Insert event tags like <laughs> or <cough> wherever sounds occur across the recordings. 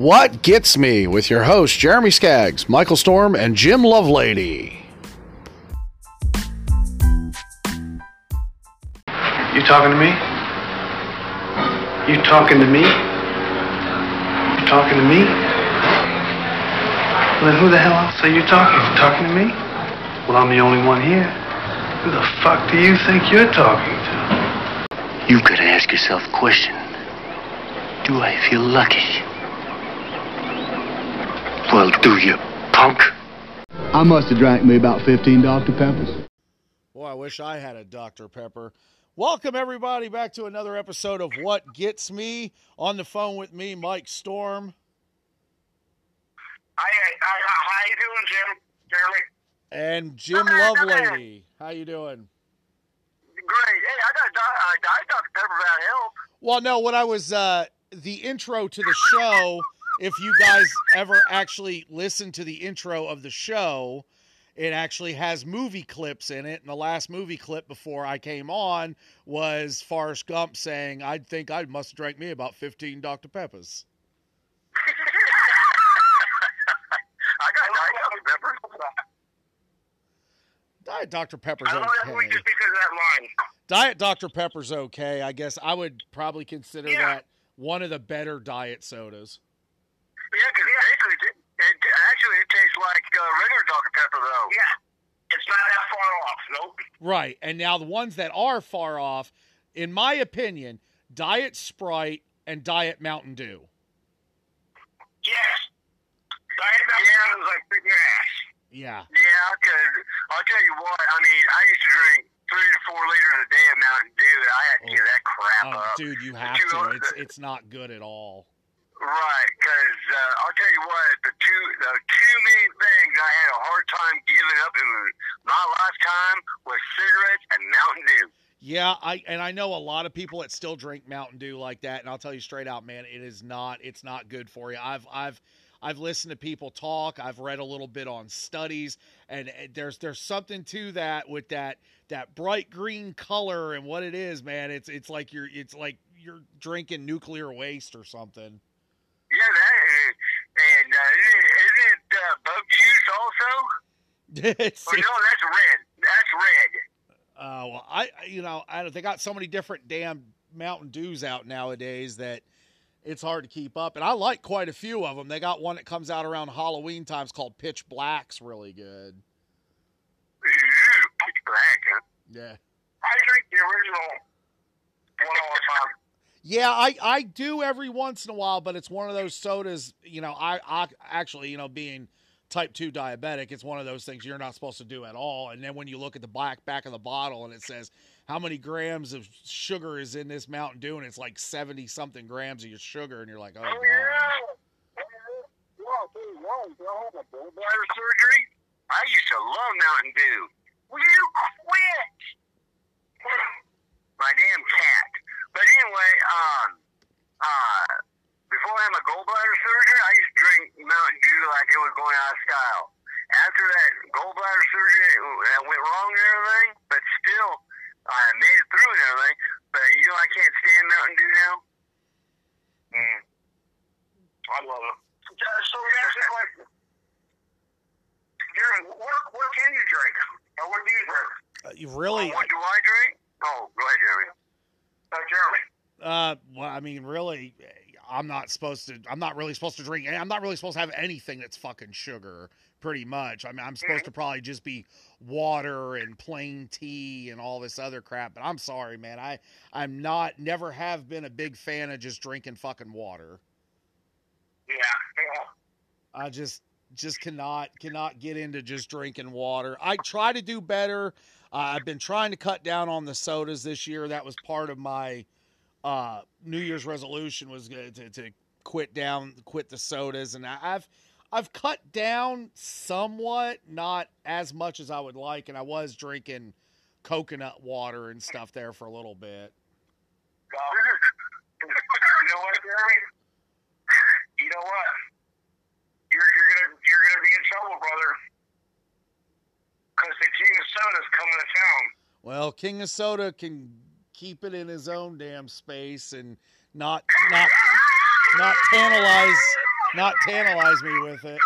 What Gets Me with your hosts, Jeremy Skaggs, Michael Storm, and Jim Lovelady. You talking to me? You talking to me? You talking to me? Well, then who the hell else are you talking? to? Talking to me? Well, I'm the only one here. Who the fuck do you think you're talking to? You gotta ask yourself a question. Do I feel lucky? Well, do you, punk? I must have drank me about 15 Dr. Peppers. Boy, I wish I had a Dr. Pepper. Welcome, everybody, back to another episode of What Gets Me. On the phone with me, Mike Storm. Hi, hi, hi, how you doing, Jim? Jeremy? And Jim Lovelady. How you doing? Great. Hey, I got di- uh, Dr. Pepper that help. Well, no, what I was uh the intro to the show, if you guys ever actually listen to the intro of the show, it actually has movie clips in it. And the last movie clip before I came on was Forrest Gump saying, I think I must have drank me about 15 Dr. Peppers. <laughs> I got Diet Dr. Pepper. Diet Dr. Pepper's I don't know that okay. just because of that line. Diet Dr. Pepper's okay. I guess I would probably consider Yeah. that one of the better diet sodas. Yeah, because basically, it, it, actually, it tastes like uh, regular Dr. Pepper, though. Yeah. It's not that far off. Nope. Right. And now the ones that are far off, in my opinion, Diet Sprite and Diet Mountain Dew. Yes. Diet Mountain Dew is like freaking ass. Yeah. Yeah, because I'll tell you what, I mean, I used to drink three to four liters a day of Mountain Dew, and I had to give that crap Oh, up. dude, you have to. It's it's not good at all. Right, because uh, I'll tell you what, the two the two main things I had a hard time giving up in my lifetime was cigarettes and Mountain Dew. Yeah, I and I know a lot of people that still drink Mountain Dew like that, and I'll tell you straight out, man, it is not it's not good for you. I've I've I've listened to people talk. I've read a little bit on studies, and uh, there's there's something to that with that that bright green color and what it is, man. It's it's like you're it's like you're drinking nuclear waste or something. Yeah, that is, and uh, isn't it uh, bug juice also? <laughs> Or no, that's red. That's red. Uh, well, I you know I they got so many different damn Mountain Dews out nowadays that it's hard to keep up. And I like quite a few of them. They got one that comes out around Halloween times called Pitch Black's really good. Ew, pitch black, huh? Yeah. I drink the original one all the time. Yeah, I, I do every once in a while, but it's one of those sodas, you know, I, I actually, you know, being type 2 diabetic, it's one of those things you're not supposed to do at all. And then when you look at the black back of the bottle and it says how many grams of sugar is in this Mountain Dew, and it's like 70 something grams of your sugar, and you're like, oh, Oh, God. yeah. Well, I'll tell you what, until I had my gallbladder surgery, I used to love Mountain Dew. Will you quit? <sighs> My damn cat. But anyway, um, uh, before I had my gallbladder surgery, I used to drink Mountain Dew like it was going out of style. After that gallbladder surgery, that went wrong and everything, but still, I made it through and everything. But you know, I can't stand Mountain Dew now. Mm. I love it. So that's the question. Jeremy, what, what can you drink? Or what do you drink? Uh, you really, What do I drink? Oh, go ahead, Jeremy. Uh, Jeremy. Uh, well, I mean, really, I'm not supposed to. I'm not really supposed to drink. I'm not really supposed to have anything that's fucking sugar. Pretty much. I mean, I'm supposed to probably just be water and plain tea and all this other crap. But I'm sorry, man. I I'm not. Never have been a big fan of just drinking fucking water. Yeah. yeah. I just just cannot cannot get into just drinking water. I try to do better. Uh, I've been trying to cut down on the sodas this year. That was part of my uh, New Year's resolution was to, to, to quit down, quit the sodas, and I've I've cut down somewhat, not as much as I would like, and I was drinking coconut water and stuff there for a little bit. you know what, Jeremy? You know what? You're you're gonna you're gonna be in trouble, brother. Because the king of soda's coming to town. Well, King of Soda can keep it in his own damn space and not <laughs> not not tantalize not tantalize me with it.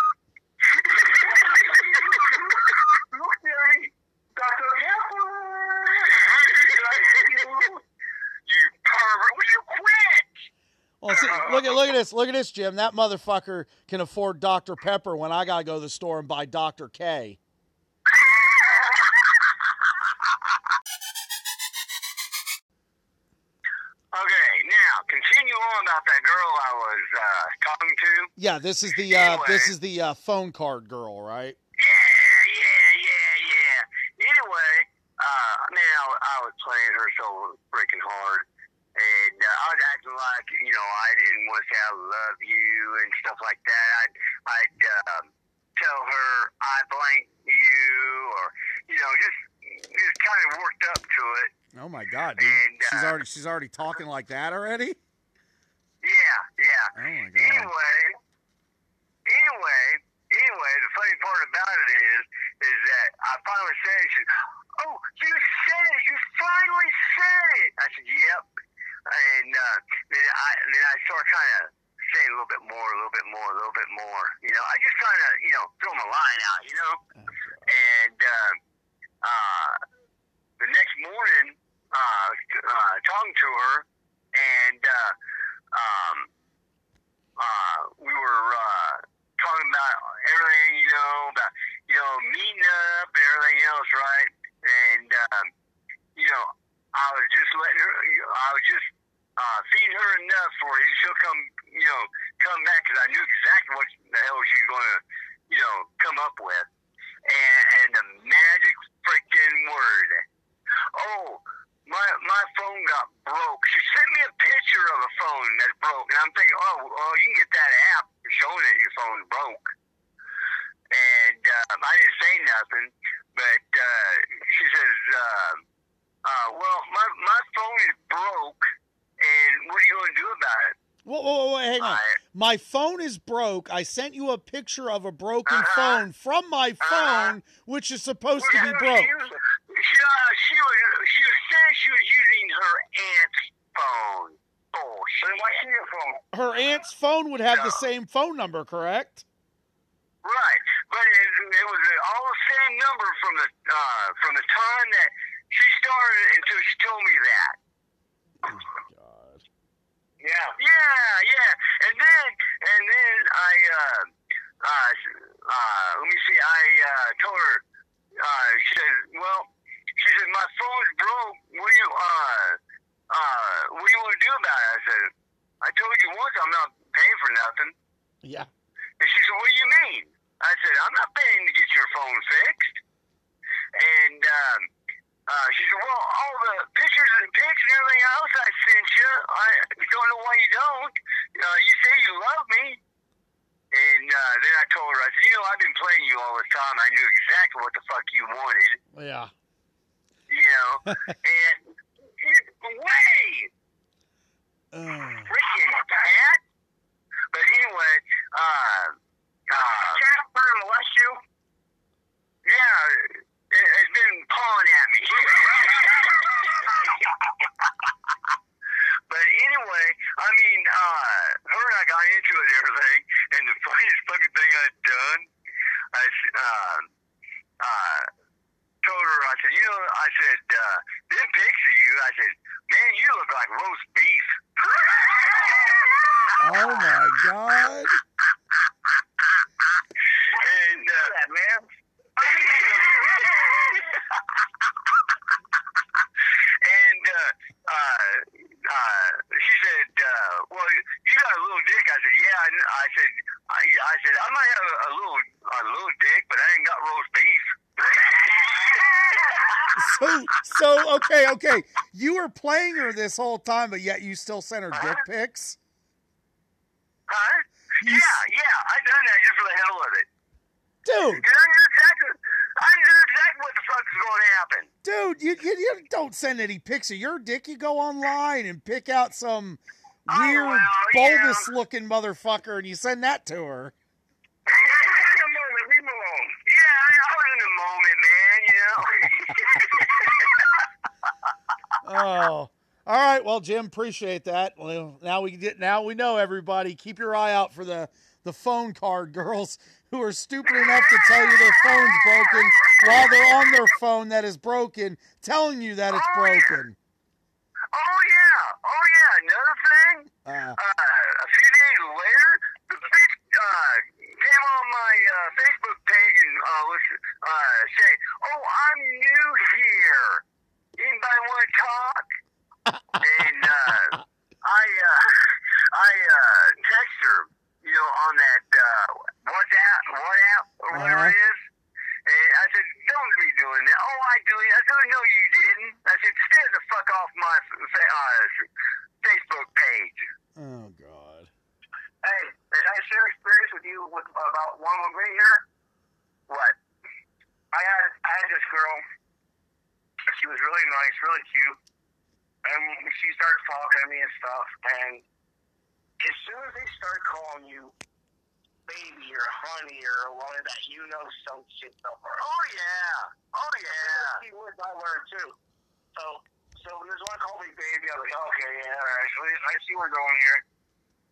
Look, Jerry, Dr. Pepper. you pervert. Will you quit? Well, see, look at look at this. Look at this, Jim. That motherfucker can afford Dr. Pepper when I gotta go to the store and buy Dr. K. Okay, now continue on about that girl I was uh, talking to. Yeah, this is the uh, this is the uh, phone card girl, right? Yeah, yeah, yeah, yeah. Anyway, uh, now I was playing her so freaking hard, and uh, I was acting like you know I didn't want to say I love you and stuff like that. I'd I'd um, tell her I blank you, or you know just just kind of worked up to it. Oh my god, dude. And, she's uh, already she's already talking like that already? Yeah, yeah. Oh my god. Anyway, anyway, anyway, the funny part about it is, is that I finally said. She said, "Oh, you said it! You finally said it!" I said, "Yep." And uh, then I then I started kind of saying a little bit more, a little bit more, a little bit more. You know, I just kind of you know throw my line out. You know, and uh, uh, the next morning, uh, uh, talking to her, and uh, um, uh, we were uh, about everything, you know, about you know meeting up and everything else, right? And um, you know, I was just letting her. I was just uh, feeding her enough for her. She'll come, you know, come back because I knew exactly what the hell she was going to, you know, come up with. And, and the magic freaking word. Oh, my my phone got broke. She sent me a picture of a phone that broke, and I'm thinking, oh, well, you can get that app showing that your phone broke. And um, I didn't say nothing, but uh, she says, uh, uh, well, my my phone is broke, and what are you going to do about it? Whoa, whoa, whoa, hang on. My phone is broke. I sent you a picture of a broken Uh-huh. phone from my Uh-huh. phone, which is supposed to be Well, broke. She, was, she, uh, she was she was saying she was using her aunt's phone. Oh, she what's your phone? Her aunt's phone would have the same phone number, correct? Right, but it, it was all the same number from the uh, from the time that she started until she told me that. God. Yeah. Yeah, yeah. And then and then I uh uh uh let me see, I uh told her uh she said, Well she said, My phone's broke, do you uh uh what do you want to do about it? I said, I told you once I'm not paying for nothing. Yeah. And she said, What do you mean? I said, I'm not paying to get your phone fixed. And um, uh, she said, Well, all the pictures and pics and everything else I sent you, I don't know why you don't. Uh, you say you love me. And uh, then I told her, I said, You know, I've been playing you all this time. I knew exactly what the fuck you wanted. Yeah. You know? <laughs> and way! Ugh. freaking cat. But anyway, uh, uh, cat for molest you? Yeah, it, it's been pawing at me. but anyway, I mean, uh, her and I got into it and everything, and the funniest fucking thing I'd done, I, uh, uh, told her, I said, you know, I said, uh, them pics of you, I said, man, you look like roast beef. <laughs> Oh my God. And uh, that man. <laughs> and uh, uh, uh, she said, uh, "Well, you got a little dick." I said, "Yeah." I, I said, I, "I said I might have a, a little a little dick, but I ain't got roast beef." So, okay, okay. You were playing her this whole time, but yet you still sent her dick uh-huh. pics. huh? You Yeah, s- yeah. I done that just for the hell of it. Dude, Cause I knew exactly, I knew exactly what the fuck was going to happen. dude, you, you you don't send any pics of your dick. You go online and pick out some Oh, weird, well, bulbous looking motherfucker, and you send that to her. <laughs> in the moment, leave me alone. Yeah, I, I was in the moment, man. You know. Oh, All right, well, Jim, appreciate that. Well, now we get now we know everybody. Keep your eye out for the the phone card girls who are stupid enough to tell you their phone's broken while they're on their phone that is broken, telling you that it's broken. Oh yeah, oh yeah. Another thing, Uh, uh, a few days later, the bitch uh, came on my uh, Facebook page and uh, was uh, say, "Oh, I'm new here. Anybody want to talk?" and uh, <laughs> I uh, I uh, text her, you know, on that uh, WhatsApp, WhatsApp or whatever Uh-huh. it is. And I said, "Don't be doing that." Oh, I do it. I said, "No, you didn't." I said, "Stay the fuck off my uh, Facebook page." oh God. Hey, did I share experience with you with about one right here? What? I had I had this girl. She was really nice, really cute, and she started talking to me and stuff. And as soon as they start calling you baby or honey or one of that, you know some shit somewhere. Oh yeah, oh yeah. Key words I learned too. So, so when this one called me baby, I was like, okay, yeah, all right. So I see we're going here.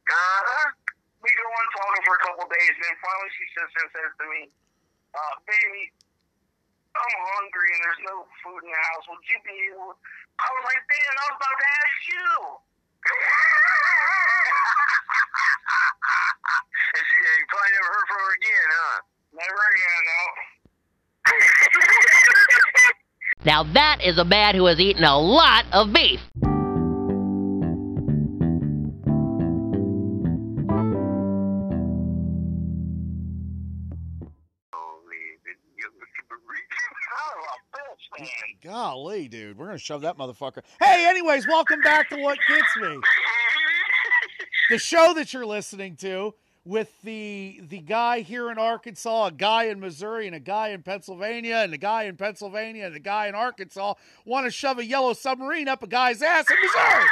Uh-huh. We go on talking for a couple days, and then finally she sits and says to me, uh, baby, I'm hungry and there's no food in the house. Would you be able? I was like, damn, I was about to ask you. <laughs> and she, you probably never heard from her again, huh? Never again, no. <laughs> Now that is a man who has eaten a lot of beef. Golly, dude, we're gonna shove that motherfucker. Hey, anyways, welcome back to what gets me. the show that you're listening to with the the guy here in Arkansas, a guy in Missouri, and a guy in Pennsylvania, and a guy in Pennsylvania, and a guy in Arkansas want to shove a yellow submarine up a guy's ass in Missouri.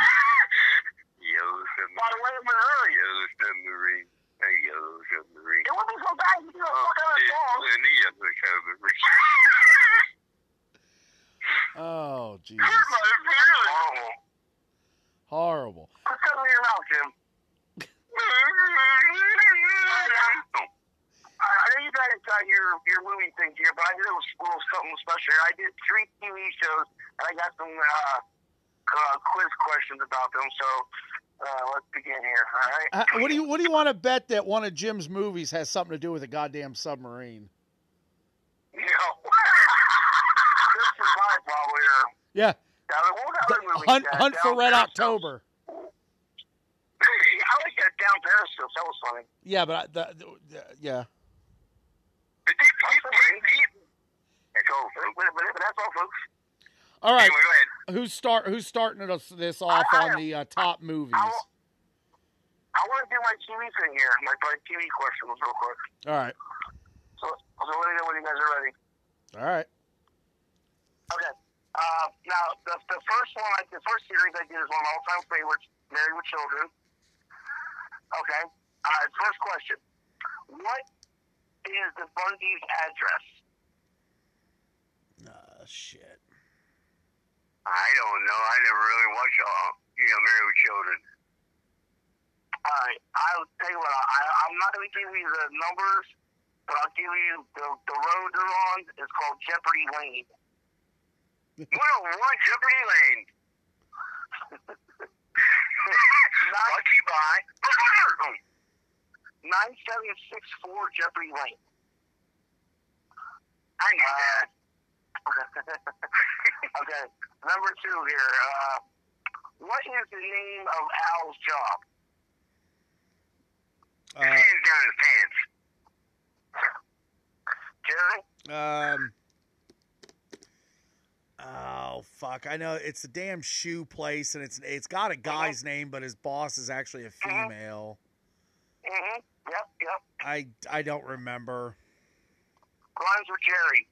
Yellow submarine. By the way, Missouri. Yellow submarine. Hey, yellow submarine. It wasn't so bad. You know, fuck out of song. The yellow submarine. Oh, Jesus, Horrible. horrible. Put something in your Jim. I know you guys got your your movie thing here, but I did a little something special. I did three TV shows, and I got some uh, uh, quiz questions about them. So uh, let's begin here. All right. Uh, what do you what do you want to bet that one of Jim's movies has something to do with a goddamn submarine? <laughs> No. Christmas Pie, probably. Or, Yeah, now, what was that the other movie? Hunt, Hunt for Red Periscope? October. <laughs> I like that down Periscope. That was funny. Yeah, but I, the, the, the- yeah. All, right, Anyway, who's start who's starting us this off on the uh, top movies? I, I want to do my TV thing here, my, my TV questions real quick. All right, So, so let me know when you guys are ready. all right. Okay. Uh, now, the, the first one, I, the first series I did is one of my all-time favorites, Married with Children. Okay. Uh, first question. What is the Bundy's address? Uh, shit. I don't know. I never really watched, uh, you know, Married with Children. All right. I'll tell you what. I, I'm not going to give you the numbers, but I'll give you the, the road they're on. It's called Jeopardy Lane. Well, one Jeopardy Lane. Lucky by <laughs> 9764 Jeopardy Lane. I knew that. okay, number two here. Uh, what is the name of Al's job? Uh, Hands down his pants. Jerry? um. Oh fuck! I know it's a damn shoe place, and it's it's got a guy's name, but his boss is actually a female. Mm-hmm. Yep, yep. I I don't remember. Rhymes with Jerry.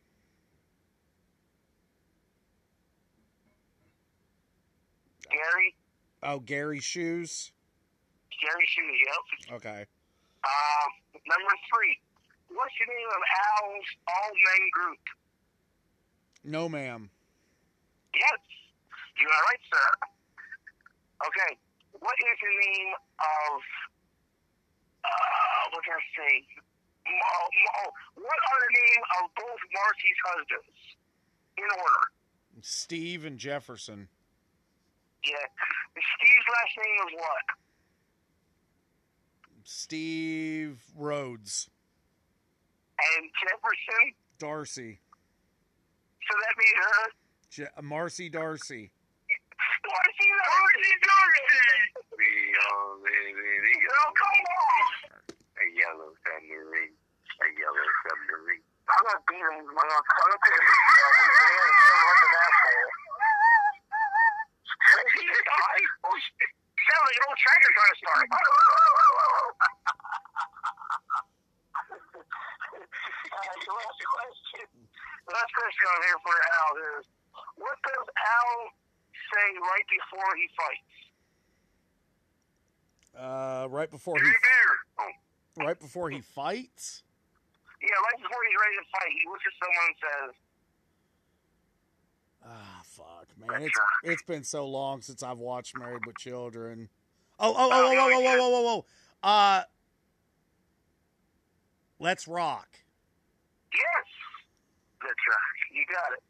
Gary? Oh, Gary Shoes. Gary Shoe, yep. Okay. Um, number three. What's the name of Al's all men group? No, ma'am. Yes. You are right, sir. Okay, what is the name of? Uh, what can I say? Mo- Mo- what are the name of both Marcy's husbands? In order. Steve and Jefferson. Yeah. Steve's last name was what? Steve Rhodes. And Jefferson. Darcy. So that means her. Je- uh, Marcy Darcy. Marcy, Marcy, Darcy. Uh, oh, come on. A yellow submarine. A yellow submarine. I'm gonna beat him. I'm gonna, I'm gonna put him like an asshole. He died. Oh, shit. Sounds like an old tractor trying to start. <laughs> Alright, the last question. The last question on here for Al is, what does Al say right before he fights? Uh, right before he. Oh. right before he fights. Yeah, right before he's ready to fight, he looks at someone and says, Ah, fuck, man. It's it's been so long since I've watched Married with Children. Oh, oh, oh, oh, oh, oh, oh, oh, oh, oh. Uh, let's rock. Yes. That's right. You got it.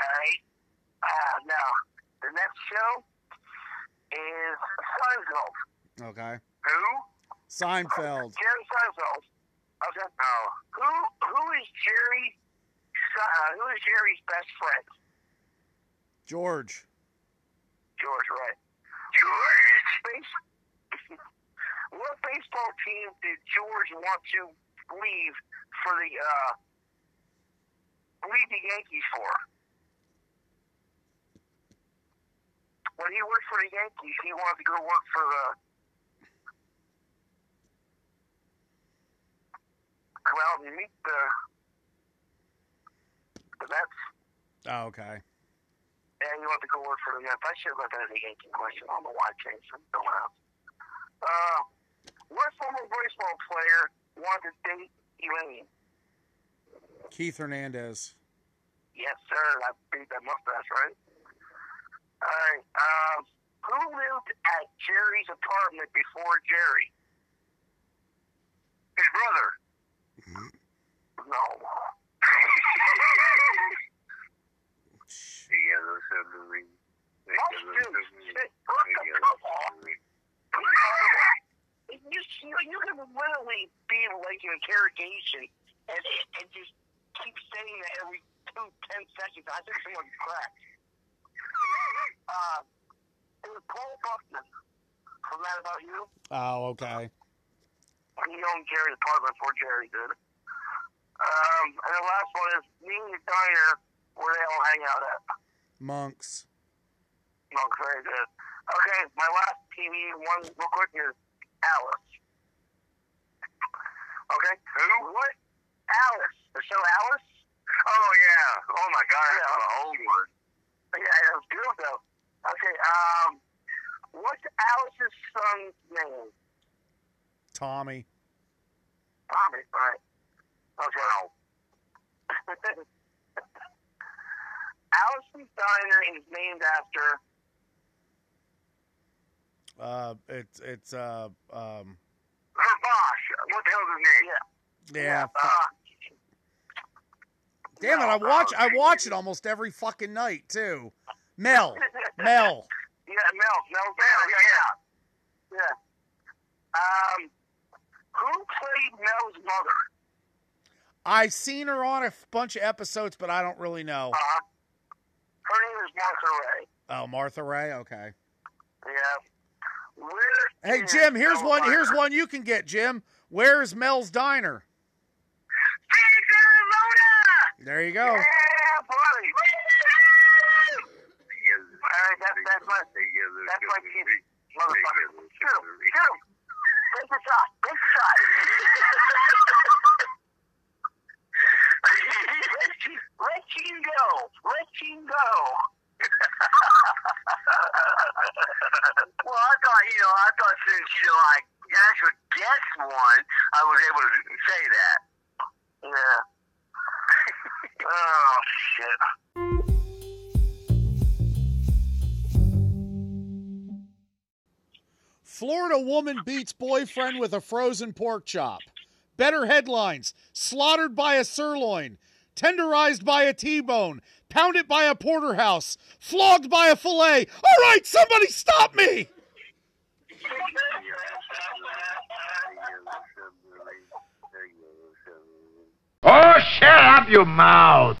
All right. Uh, now, the next show is Seinfeld. Okay. Who? Seinfeld. Jerry Seinfeld. Okay. Oh. Who? Who is Jerry? Uh, who is Jerry's best friend? George. George, right? George. <laughs> What baseball team did George want to leave for the uh leave the Yankees for? When he worked for the Yankees, he wanted to go work for the. Well, and meet the the Mets. Oh, okay. And you want to go work for the Mets. I should have left that as a Yankee question. I don't know why I changed it. Don't know. Uh, what former baseball player wanted to date Elaine? Keith Hernandez. Yes, sir. I beat that mustache, right? All right. Um, who lived at Jerry's apartment before Jerry? His brother. No. A yellow submarine. A yellow dude. submarine. Shit. A submarine. You, you, you can literally be like an interrogation and, and just keep saying that every two, ten seconds. I think someone's cracked. Uh, it was Paul Buchman from Mad About You. Oh, okay. He owned Jerry's apartment before Jerry did. Um, and the last one is me and the diner where they all hang out at. Monks. No, very good. Okay, my last TV one real quick is Alice. Okay? Who? What? Alice. The show Alice? Oh yeah. Oh my God. Yeah. That's an old one. Yeah, good though. Okay, um, what's Alice's son's name? Tommy. Tommy, right. Okay. <laughs> Allison's Diner is named after Uh, it's it's uh um her boss. What the hell's his name? Yeah. yeah. Uh, Damn it! I watch I watch it almost every fucking night too. Mel. Mel. <laughs> Yeah, Mel. Mel. Mel. Yeah, yeah. Yeah. Um, who played Mel's mother? I've seen her on a bunch of episodes, but I don't really know. Uh, her name is Martha Raye. Oh, Martha Raye. Okay. Yeah. Where Hey Jim, here's Mel one. Here's one you can get. Jim, where's Mel's Diner? There you go. Yeah, buddy. Right, that's that's my that's my kid, motherfucker. Shoot him, shoot him. Take the shot, take the shot. let, you, let you go, let you go. Well, I thought, you know, I thought since, you know, I actually guessed one, I was able to say that. Yeah. Oh shit. Florida woman beats boyfriend with a frozen pork chop. Better headlines slaughtered by a sirloin, tenderized by a T bone, pounded by a porterhouse, flogged by a filet. All right, somebody stop me! Oh, shut up your mouth!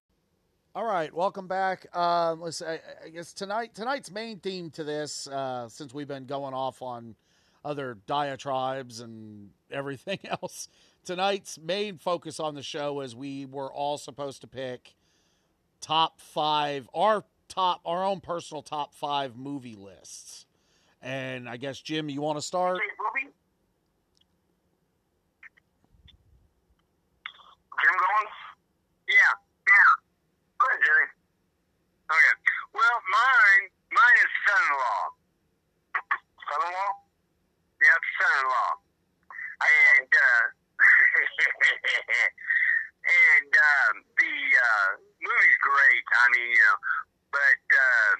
All right, welcome back. Um, let's. I, I guess tonight tonight's main theme to this, uh, since we've been going off on other diatribes and everything <laughs> else. Tonight's main focus on the show is we were all supposed to pick top five, our top, our own personal top five movie lists. And I guess Jim, you want to start? movie? Jim going? Yeah, yeah. Go ahead, Jerry. Okay. Well, mine, mine is son-in-law. Son-in-law? Yep, son-in-law. And, uh, <laughs> and, um, the, uh, movie's great. I mean, you know, but, uh,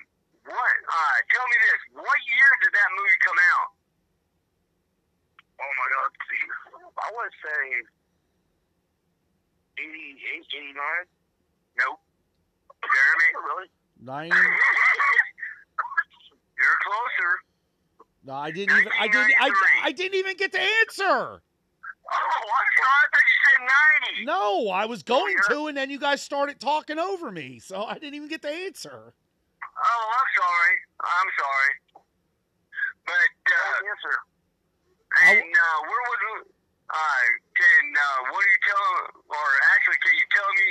what, uh, tell me this. What year did that movie come out? Oh my God, see. I was say 88, 89. Nope. Jeremy? Really? Nine. <laughs> You're closer. No, I didn't even. I didn't. I, I didn't even get to answer. Oh, I'm sorry. I thought you said 90. No, I was going yeah? to, and then you guys started talking over me, so I didn't even get to answer. Oh, I'm sorry. I'm sorry. But, uh, answer. And, uh, where was it? Uh, can, uh, what do you tell, or actually, can you tell me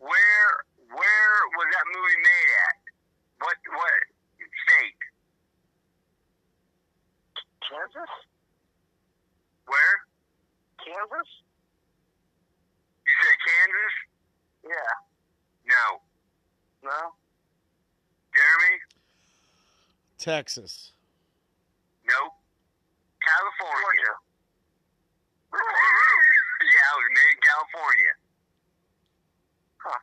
where, where was that movie made at? What, what state? Kansas? Where? Kansas? You said Kansas? Yeah. No. No? Jeremy? Texas. Nope. California. Yeah, it was made in California. Huh.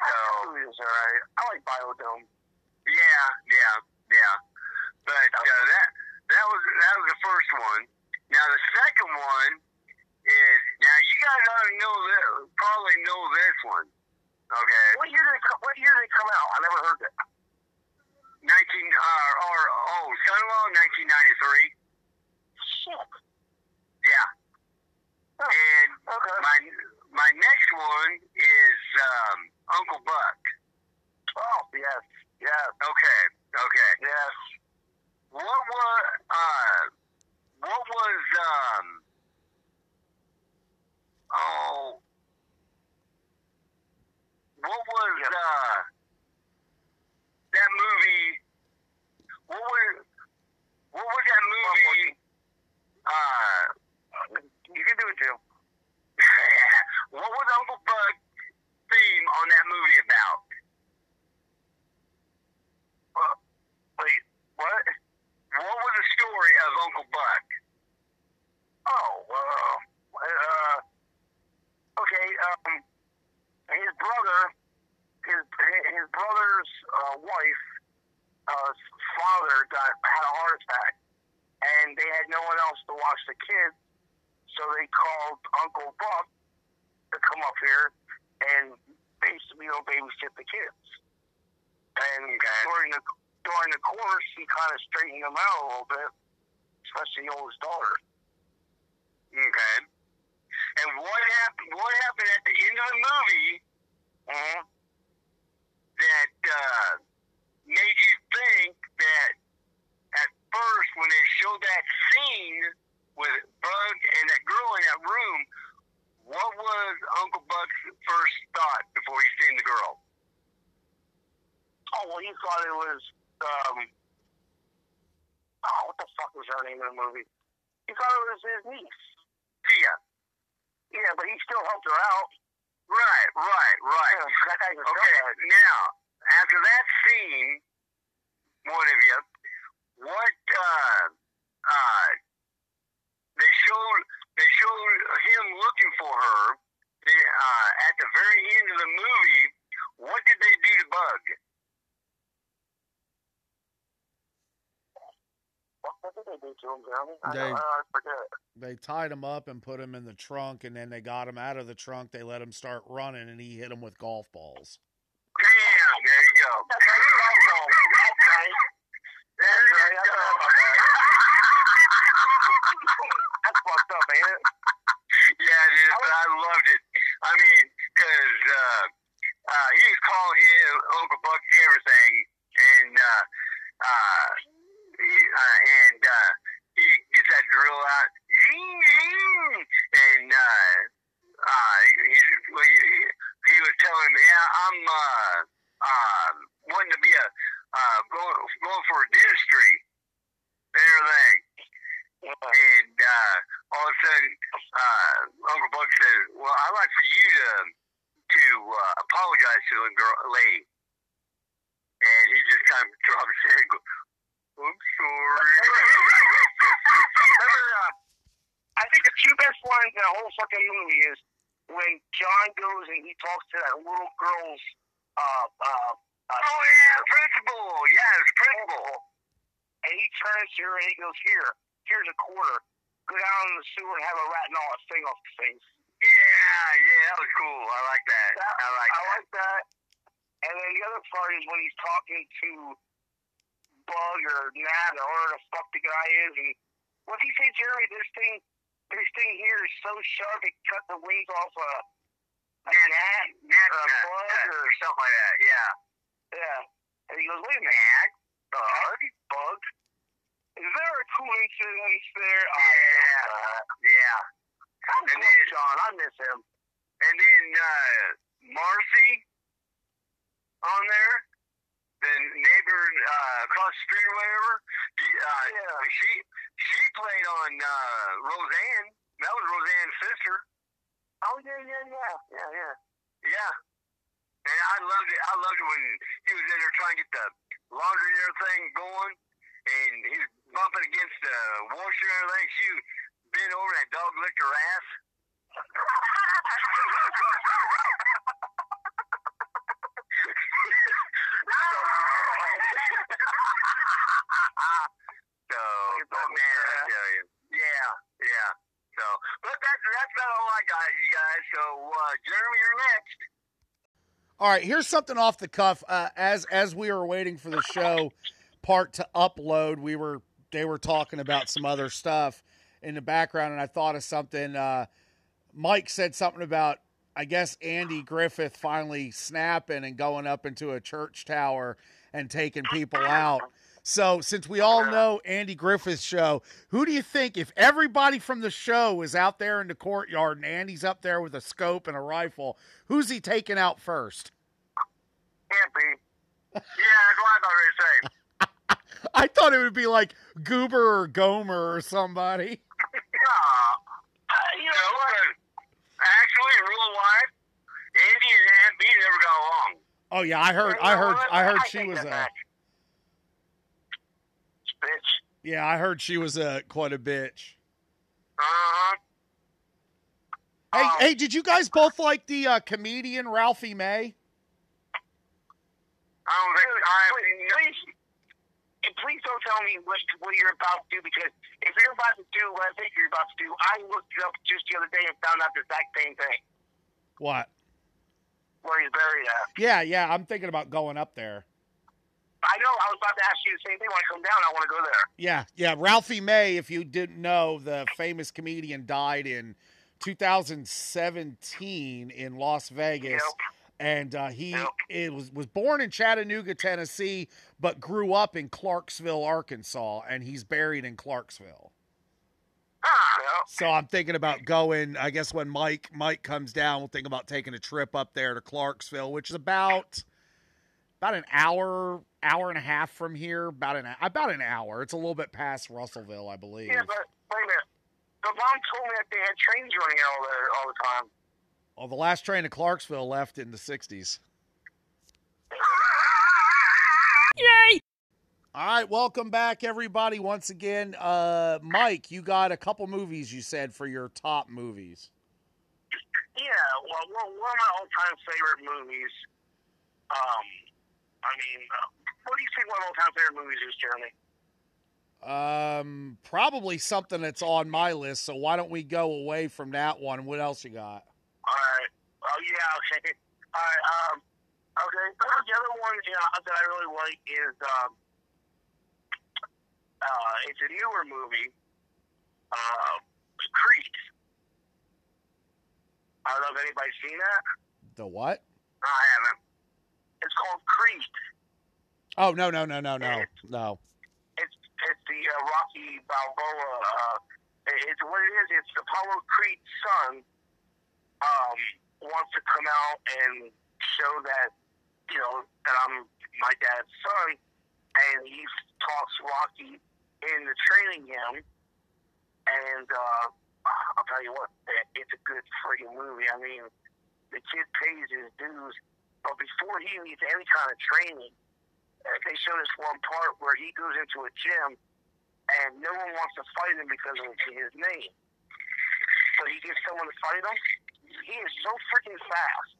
So, is alright. I like Biodome. Yeah, yeah, yeah. But uh, that that was that was the first one. Now the second one is now you guys ought to know this, probably know this one. Okay. What year did it come, what year did it come out? I never heard it. Nineteen uh, or oh, son-in-law, nineteen ninety three. Shit. Yeah. And my my next one is um, Uncle Buck. Oh yes, yes. Okay, okay. Yes. What was uh, what was um, oh, what was uh, that movie? What was what was that movie? Uh, you can do it too. what was Uncle Buck theme on that movie about? Uh, wait, what? What was the story of Uncle Buck? Oh, uh, uh, okay, um, his brother, his his brother's uh, wife, uh, father got had a heart attack, and they had no one else to watch the kids, so they called Uncle Buck to come up here and basically, you know, babysit the kids. And during the during the course, he kind of straightened them out a little bit, especially the oldest daughter. Okay. And what happened? What happened at the end of the movie? uh That uh, made you think that at first, when they showed that scene with Bug and that girl in that room, what was Uncle Buck's first thought before he seen the girl? Oh, well, he thought it was, um, oh, what the fuck was her name in the movie? He thought it was his niece. Tia. Yeah, but he still helped her out. Right, right, right. okay, now, after that scene, one of you, what, uh, uh, they showed, they showed him looking for her, they, uh, at the very end of the movie, what did they do to Bug? What What they to him, Jeremy? I, They- I, I forget. They tied him up and put him in the trunk, and then they got him out of the trunk. They let him start running, and he hit him with golf balls. Damn, there you go. That's right. That's right. There you right, I go. forgot about That's fucked up, ain't it? yeah, it is, but I loved it. I mean, because uh, uh, he was calling him Uncle Buck everything, and uh, uh, he, uh, and uh, he gets that drill out, zing, zing, and uh, uh, he, well, he, he was telling him, yeah, I'm uh, uh, wanting to be a uh, going going for a dentistry and everything. Yeah. And uh, all of a sudden, uh, Uncle Buck says, "Well, I'd like for you to to uh, apologize to the girl, lady." And he just kind of dropped his head and go, "I'm sorry." Remember, uh, I think the two best lines in the whole fucking movie is when John goes and he talks to that little girl's uh uh, uh oh yeah, principal. Yeah, it's principal. and he turns to her and he goes, Here, here's a quarter. Go down in the sewer and have a rat gnaw a thing off the face. Yeah, yeah, that was cool. I like that. That- I like that. I that. like that. And then the other part is when he's talking to Bug or Nat or whoever the fuck the guy is, and what's he say, Jeremy? This thing, this thing here is so sharp it cut the wings off a, a gnat Nat, or a bug nut, or or something like that. Yeah. yeah. And he goes, wait a minute, bug, bug. Is there a coincidence there? Yeah. that. Yeah. I And then- John. I miss him. And then uh, Marcy on there, the neighbor uh, across the street or whatever. Uh, Yeah. She she played on uh, Roseanne. That was Roseanne's sister. Oh yeah, yeah, yeah, yeah, yeah. Yeah. And I loved it. I loved it when he was in there trying to get the laundry and everything going, and he was bumping against the washer and everything. She bent over, and that dog licked her ass. <laughs> so, but man, I tell you, yeah, yeah. So, but that's that's about all I got, you guys. So, uh, Jeremy, you're next. All right, here's something off the cuff. Uh, as as we were waiting for the show part to upload, we were they were talking about some other stuff in the background, and I thought of something. Uh, Mike said something about I guess Andy Griffith finally snapping and going up into a church tower and taking people out. So, since we all know Andy Griffith's show, who do you think, if everybody from the show is out there in the courtyard and Andy's up there with a scope and a rifle, who's he taking out first? Can't be. Yeah, that's what I to say. I thought it would be like Goober or Gomer or somebody. <laughs> Uh, you know what? Actually, in real life, Andy and Aunt Bee never got along. Oh yeah, I heard. I heard. I heard she was a. bitch. Yeah, I heard she was a quite a bitch. Uh huh. Hey, Um, hey, did you guys both like the uh, comedian Ralphie May? I don't think I. And please don't tell me what, what you're about to do because if you're about to do what I think you're about to do, I looked it up just the other day and found out the exact same thing What? where he's buried at. Yeah, yeah. I'm thinking about going up there. I know. I was about to ask you the same thing. When I come down, I want to go there. Yeah, yeah. Ralphie May, if you didn't know, the famous comedian died in 2017 in Las Vegas. Yep. And uh, he was was born in Chattanooga, Tennessee, but grew up in Clarksville, Arkansas, and he's buried in Clarksville. Ah, So I'm thinking about going. I guess when Mike Mike comes down, we'll think about taking a trip up there to Clarksville, which is about about an hour hour and a half from here. About an about an hour. It's a little bit past Russellville, I believe. yeah, but wait a minute. The mom told me that they had trains running out there all the time. Well, the last train to Clarksville left in the '60s. Yay! All right, welcome back, everybody. Once again, uh, Mike, you got a couple movies you said for your top movies. Yeah, well, one one of my all-time favorite movies. Um, I mean, uh, what do you think one of my all-time favorite movies is, Jeremy? Um, probably something that's on my list. So why don't we go away from that one? What else you got? All right. Oh yeah. Okay. All right. Um. Okay. <clears throat> The other one you know, that I really like is um. Uh, it's a newer movie. Uh, Creed. I don't know if anybody's seen that. The what? No, I haven't. It's called Creed. Oh no no no no no no. It's it's the uh, Rocky Balboa. Uh, it's what it is. It's the Apollo Creed's son. Um, wants to come out and show that you know that I'm my dad's son, and he talks Rocky in the training him. And uh, I'll tell you what, it's a good freaking movie. I mean, the kid pays his dues, but before he needs any kind of training, uh, they show this one part where he goes into a gym and no one wants to fight him because of his name. So he gets someone to fight him. He is so freaking fast.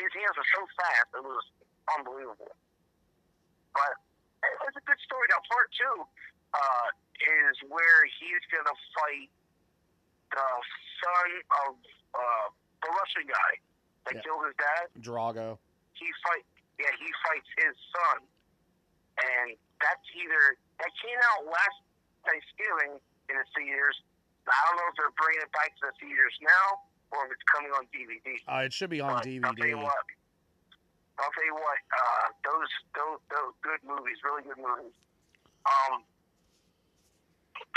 His hands are so fast, it was unbelievable. But it's a good story. Now, part two uh, is where he's going to fight the son of uh, the Russian guy that Yeah. killed his dad Drago. he fight yeah he fights his son and that's either that came out last thanksgiving in the theaters i don't know if they're bringing it back to the theaters now or if it's coming on dvd Uh, it should be on But i'll tell you DVD. what i'll tell you what uh, those, those those good movies really good movies um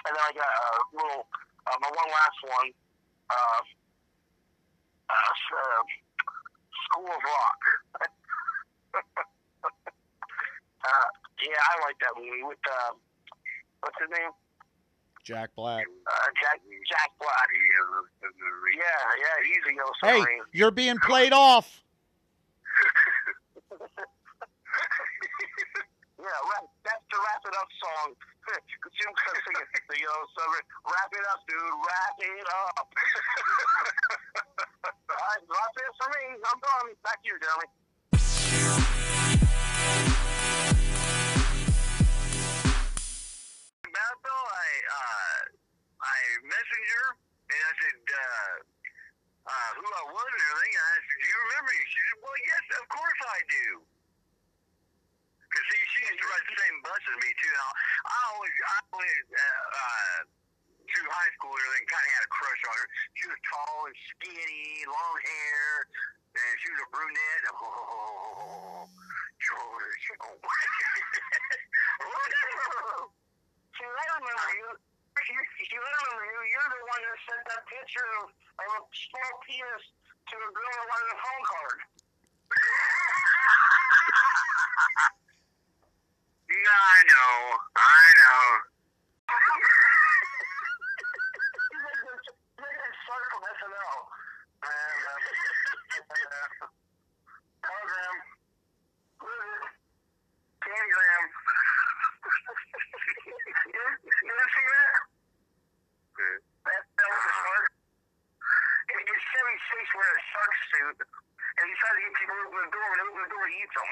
and then i got a little uh, my one last one uh, uh, uh, School of Rock. <laughs> uh, yeah, I like that movie with uh, what's his name? Jack Black. Uh, Jack Jack Black. Yeah, yeah, he's a yellow Hey, you're being played off. <laughs> Yeah, rap, that's the wrap it up song. Jim Cook singing the yellow submarine. Wrap it up, dude. Wrap it up. <laughs> All right, that's it for me. I'm done. Back to you, Jeremy. About though, I uh, I messenger and I said uh, uh, who I was and everything. And I said, "Do you remember me?" She said, "Well, yes, of course I do." Cause see, she used to ride the same bus as me too. Now, I always, I always, uh, uh, through high school and everything, kind of had a crush on her. She was tall and skinny, long hair, and she was a brunette. Oh, George. Oh. See, I remember you. You, you remember you. You're the one that sent that picture of, of a small penis to a girl that wanted a phone card. No, I know. I know. <laughs> from SNL. And, uh, Telegram. Candygram. you, you ever seen that? That, that was a shark. And it's Chevy Chase wearing a shark suit, and he tries to get people to open the door, and open the door, he eats them.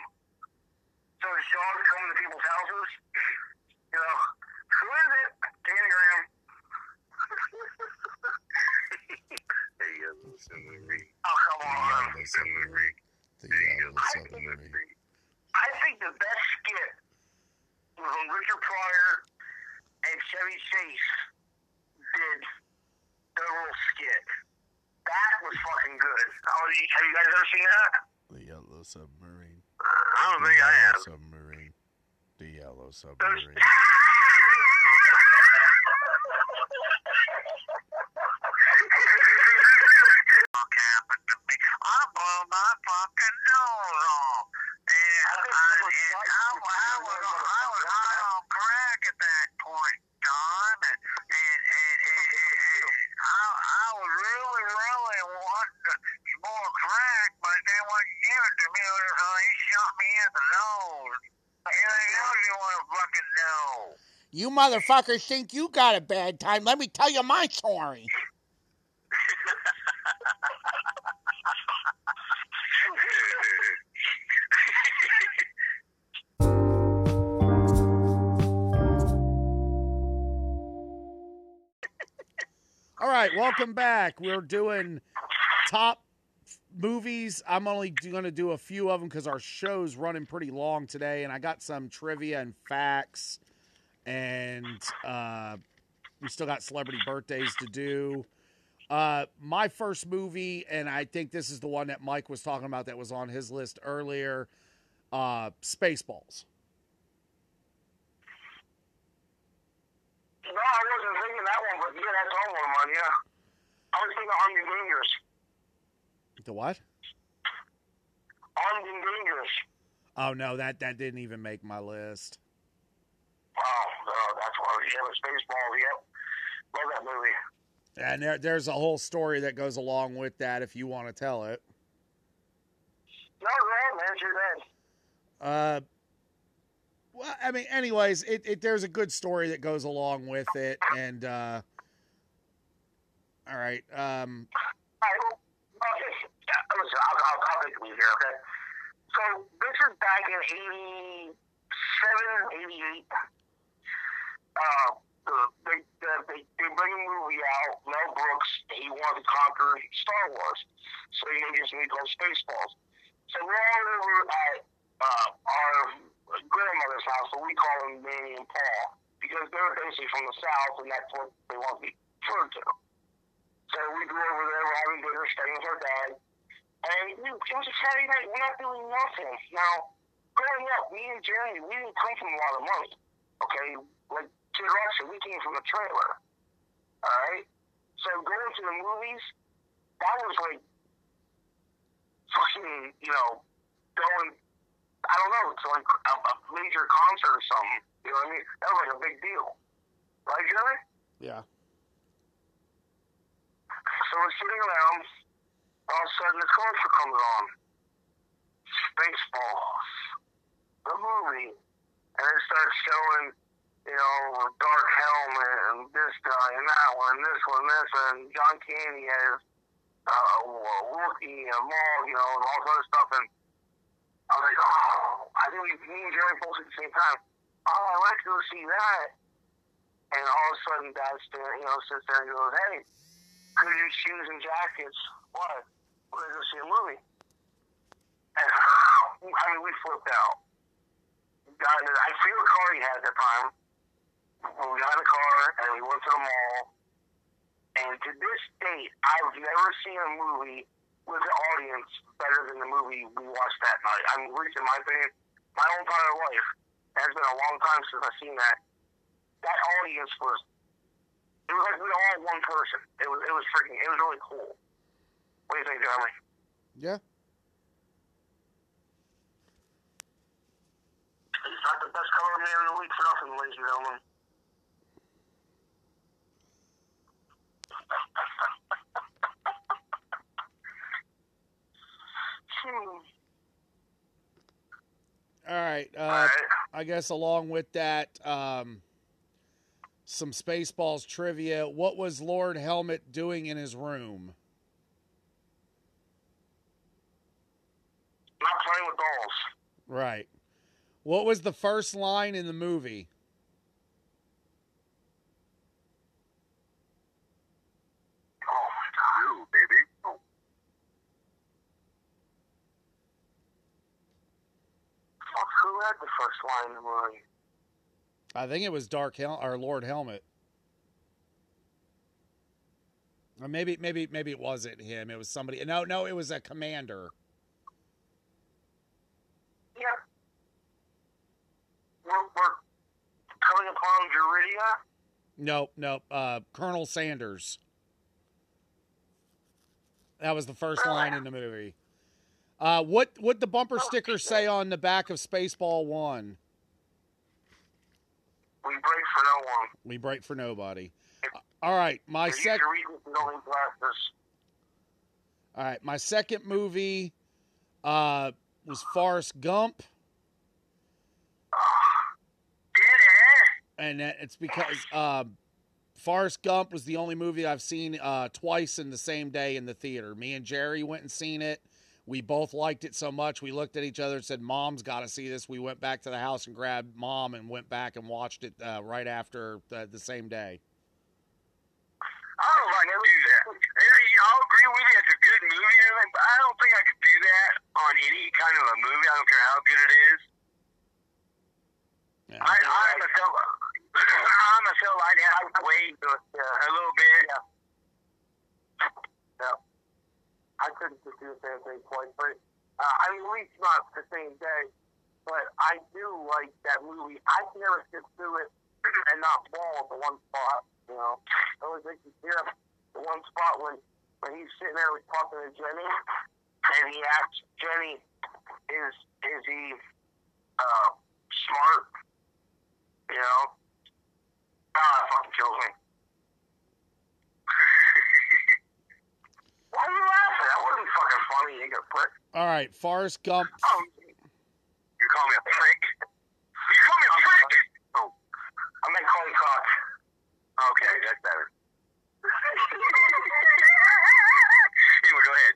So his dogs come into people's houses. You know, who is it? Candygram. <laughs> oh, come on. The Yellow uh, Submarine. I think the best skit was when Richard Pryor and Chevy Chase did their little skit. Was fucking good. Oh, have you guys ever seen that? The Yellow Submarine. I don't The think I Yellow have. Submarine. The Yellow Submarine. <laughs> You motherfuckers think you got a bad time. Let me tell you my story. All right, welcome back. We're doing top movies. I'm only going to do a few of them because our show's running pretty long today, and I got some trivia and facts and uh, we still got celebrity birthdays to do. Uh, my first movie, and I think this is the one that Mike was talking about that was on his list earlier. Uh, Spaceballs. No, I wasn't thinking that one, but yeah, that's all one of yeah. I was thinking Armed and Dangerous. The what? Armed and Dangerous. Oh no, that that didn't even make my list. Oh, no, that's one. Yeah, the Spaceballs, yep. Love that movie. And there, there's a whole story that goes along with that if you want to tell it. No, ahead, man. Sure then. Uh, well, I mean, anyways, it, it there's a good story that goes along with it, and uh, all right, um, All right, well, okay. Listen, I'll, I'll, I'll take lead here, okay? So, this is back in 87, 88. Uh, the, they, the, they, they bring a movie out, Mel Brooks, he wanted to conquer Star Wars. So he made this movie called Spaceballs. So we're all over at uh, our grandmother's house, so we call them Manny and Paul, because they're basically from the South, and that's what they want to be referred to. So we go over there, we're having dinner, staying with our dad. And it was a Saturday night, we're not doing nothing. Now, growing up, me and Jeremy, we didn't come from a lot of money. Okay? Like Kid Rock said, we came from a trailer. Alright? So going to the movies, that was like fucking, you know, going, I don't know, to like a, a major concert or something. You know what I mean? That was like a big deal. Right, Jeremy? yeah, So we're sitting around. All of a sudden, the commercial comes on. Spaceballs, the movie, and it starts showing, you know, Dark Helmet and this guy and that one, this one, this, and John Candy has uh, Wookie and Maul, you know, and all this other stuff. And I was like, oh, I think we, me and Jerry both at the same time. Oh, I'd like to go see that. And all of a sudden, Dad, stand, you know, sits there and goes, hey, could your shoes and jackets. What? We're gonna go see a movie. And <laughs> I mean, we flipped out. In, I car he had at the time. When we got in the car and we went to the mall. And to this date, I've never seen a movie with an audience better than the movie we watched that night. I mean, at least in my opinion, my whole entire life. It has been a long time since I've seen that. That audience was it was like we all one person. It was it was freaking it was really cool. What do you think, Jeremy? yeah. He's not the best color man in the league for nothing, ladies and gentlemen. All right. Uh, All right. I guess along with that, um, some Spaceballs trivia. What was Lord Helmet doing in his room? Not playing with dolls. Right. What was the first line in the movie? Oh my god. Ooh, baby. Oh. Had the first line in the movie? I think it was Dark Hel- or Lord Helmet. Or maybe maybe maybe it wasn't him. It was somebody. No, no, it was a commander. Yeah. We're, we're coming upon Druidia. Nope, nope. Uh, Colonel Sanders. That was the first line in the movie. Uh, what what the bumper sticker say on the back of Spaceball One? We brake for no one. We brake for nobody. Uh, All right, my You sec. can read this, you don't need glasses. All right, my second movie uh, was Forrest Gump, <sighs> and it's because uh, Forrest Gump was the only movie I've seen uh, twice in the same day in the theater. Me and Jerry went and seen it. We both liked it so much. We looked at each other and said, "Mom's got to see this." We went back to the house and grabbed Mom and went back and watched it uh, right after the, the same day. I I don't know if I can do that. I'll agree with you. It's a good movie and but I don't think I could do that on any kind of a movie. I don't care how good it is. Yeah. I, I myself, <coughs> I myself, I'd have to wait a little bit. Yeah. I couldn't just do the same thing twice, but uh, I mean, at least not the same day. But I do like that movie. I can never sit through it <clears throat> and not fall at the one spot. You know, I always you hear the one spot when when he's sitting there with talking to Jenny, and he asks Jenny, "Is is he uh, smart?" You know, ah, fucking kills me. Why are you laughing? That wasn't fucking funny, you got prick. All right, Forrest Gump. Oh, you call me a prick? You call me a prick? Oh, I meant call you cock. okay, that's better. <laughs> anyway, go ahead.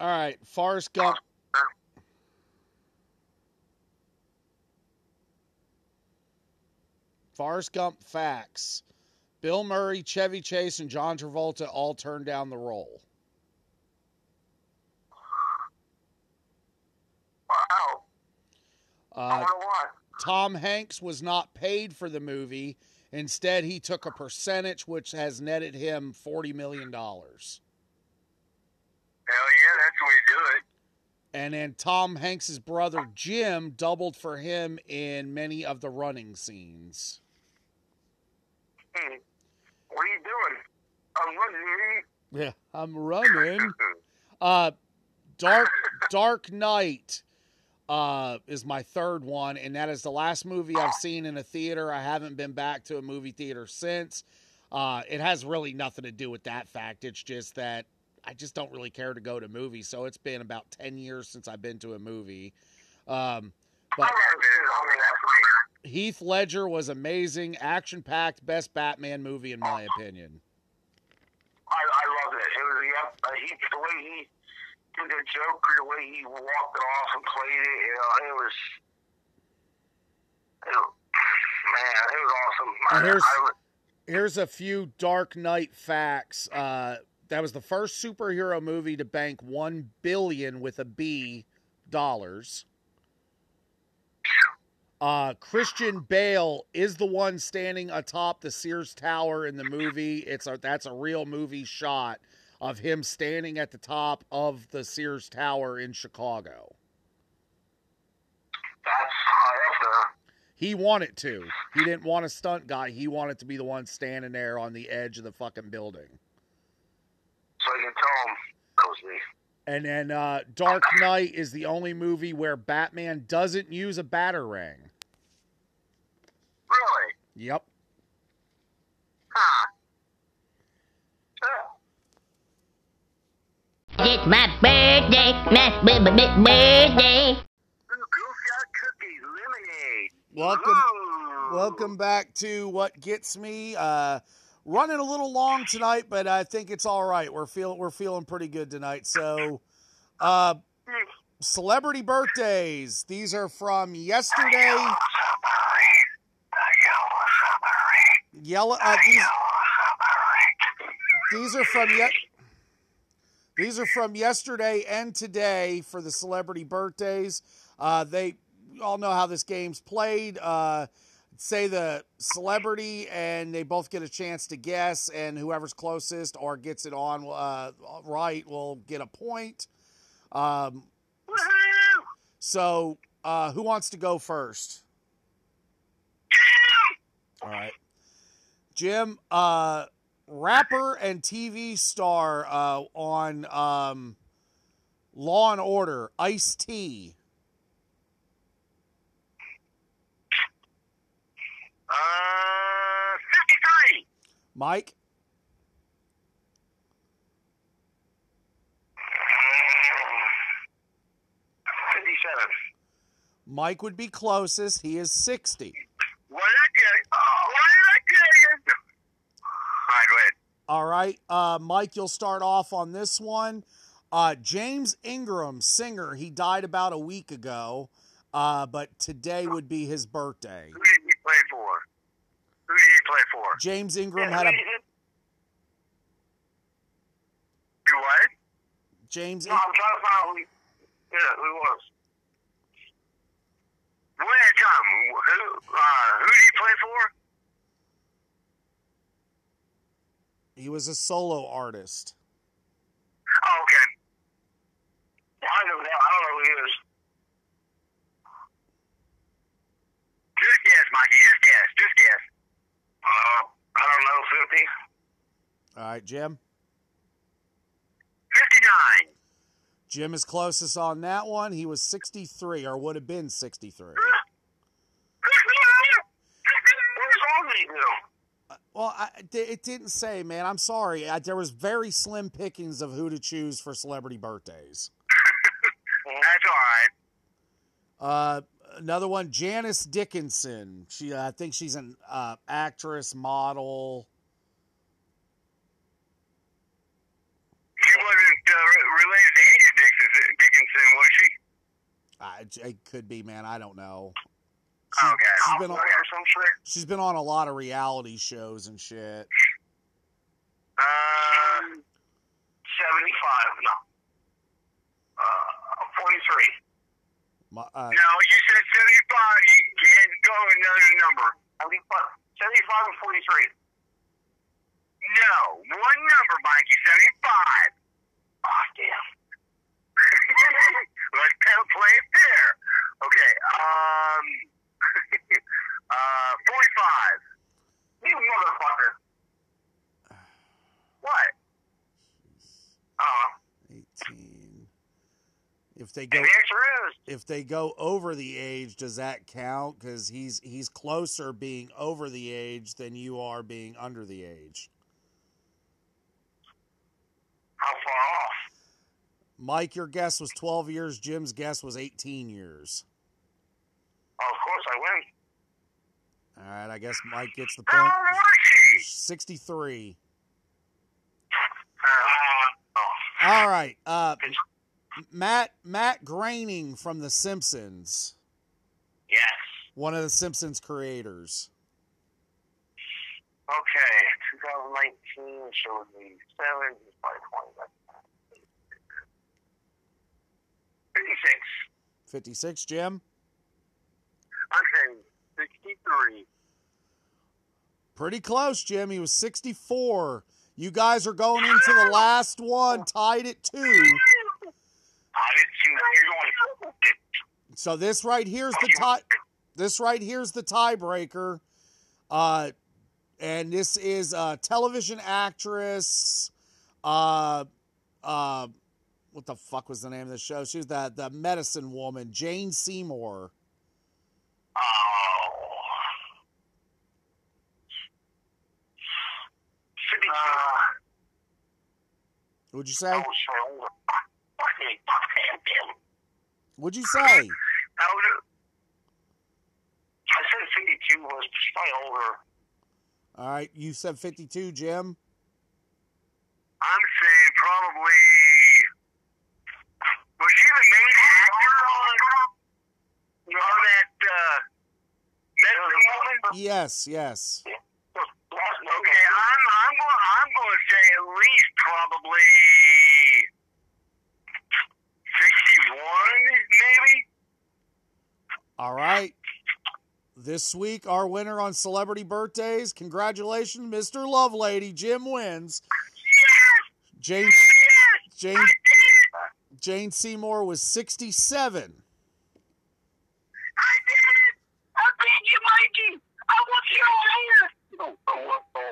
All right, Forrest Gump. Forrest Gump facts. Bill Murray, Chevy Chase, and John Travolta all turned down the role. Wow. Uh. Tom Hanks was not paid for the movie. Instead, he took a percentage, which has netted him $40 million. Hell yeah, that's the way to do it. And then Tom Hanks's brother Jim doubled for him in many of the running scenes. Hmm. What are you doing? I'm running. Yeah, I'm running. Uh, Dark Dark Knight uh, is my third one, and that is the last movie I've seen in a theater. I haven't been back to a movie theater since. Uh, it has really nothing to do with that fact. It's just that I just don't really care to go to movies. So it's been about ten years since I've been to a movie. Um, but I've never been longer than that for me. Heath Ledger was amazing, action packed, best Batman movie in my opinion. I, I loved it. It was yep. Uh, he the way he did the Joker, the way he walked it off and played it. You know, it was. It, man, it was awesome. Here's- I, Here's a few Dark Knight facts. Uh, that was the first superhero movie to bank one billion with a B dollars. Uh, Christian Bale is the one standing atop the Sears Tower in the movie. It's a that's a real movie shot of him standing at the top of the Sears Tower in Chicago. that's. He wanted to. He didn't want a stunt guy. He wanted to be the one standing there on the edge of the fucking building. So you can tell him that was me. And then uh, Dark Knight is the only movie where Batman doesn't use a batarang. Really? Yep. Huh. It's my birthday, my b- b- b- birthday. Ooh, Girl cookies, lemonade. Welcome, Ooh. welcome back to what gets me. Uh, running a little long tonight, but I think it's all right. We're feeling we're feeling pretty good tonight. So, uh, celebrity birthdays. These are from yesterday. Yellow. Uh, these, these are from yet. These are from yesterday and today for the celebrity birthdays. Uh, they all know how this game's played. Uh, say the celebrity, and they both get a chance to guess, and whoever's closest or gets it on uh, right will get a point. Um, so, uh, who wants to go first? All right. Jim, uh, rapper and TV star uh, on um, Law and Order, Ice T. Uh, 53. Mike. Mike would be closest. He is 60. What did I tell you? What did I tell you? All right, go ahead. All right. Uh, Mike, you'll start off on this one. Uh, James Ingram, singer, he died about a week ago, uh, but today would be his birthday. Who did he play for? Who did he play for? James Ingram had a You what? James. No, I'm trying to find out who. Yeah, who was. One at a time. Who? Uh, who did he play for? He was a solo artist. Oh, okay. I know that. I don't know who he is. Just guess, Mikey. Just guess. Just guess. Uh, I don't know. Fifty. All right, Jim. Fifty-nine. Jim is closest on that one. He was 63, or would have been 63. What song did he do? Well, I, it didn't say, man. I'm sorry. I, there was very slim pickings of who to choose for celebrity birthdays. That's all right. Uh, another one, Janice Dickinson. She, uh, I think she's an uh, actress, model. She wasn't uh, related to Angie Dickinson, Dickinson was she? I, it could be, man. I don't know. Okay. she's been on- or some shit. She's been on a lot of reality shows and shit. Uh, Seventy-five. No. Uh, forty-three. My, uh, no, you said 75. You can't go another number. 75, 75 and forty-three. No, one number, Mikey. 75. Ah, damn. Let's play it fair. Okay. Um. <laughs> uh, 45. You motherfucker. What? Uh, 18. If they go the answer is if they go over the age, does that count? Because he's he's closer being over the age than you are being under the age. how far off? Mike, your guess was 12 years. Jim's guess was 18 years. Oh, of course I win. All right, I guess Mike gets the How point. old was she? 63. Uh, oh. All right. Uh, Matt Matt Groening from The Simpsons, Yes. one of the Simpsons creators. Okay, 2019 showed me seven. He's probably 20. 56. 56, Jim. I'm saying 63. Pretty close, Jim. He was 64. You guys are going into the last one, tied at two. I didn't see that. You're going. So this right here's the tie. This right here's the tiebreaker. Uh, and this is a television actress. Uh, uh, what the fuck was the name of the show? She was the the medicine woman, Jane Seymour. Oh. 52. Uh, Would you say? I was so old. Fuck me. Fuck damn, damn. Would you say? How? I said 52 was probably older. All right, you said 52, Jim. I'm saying probably. Was she the main actor on, on that uh, medicine woman? Yes, yes. Okay, I'm I'm going I'm going to say at least probably sixty one, maybe. All right. This week, our winner on celebrity birthdays. Congratulations, Mr. Lovelady. Jim wins. Yes, I did it. Jane Seymour was 67. I did it. I beat you, Mikey. I want you here. Oh, oh, oh,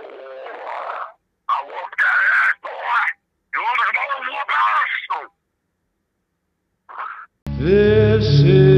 I want that ass, boy. You want to know what else? This is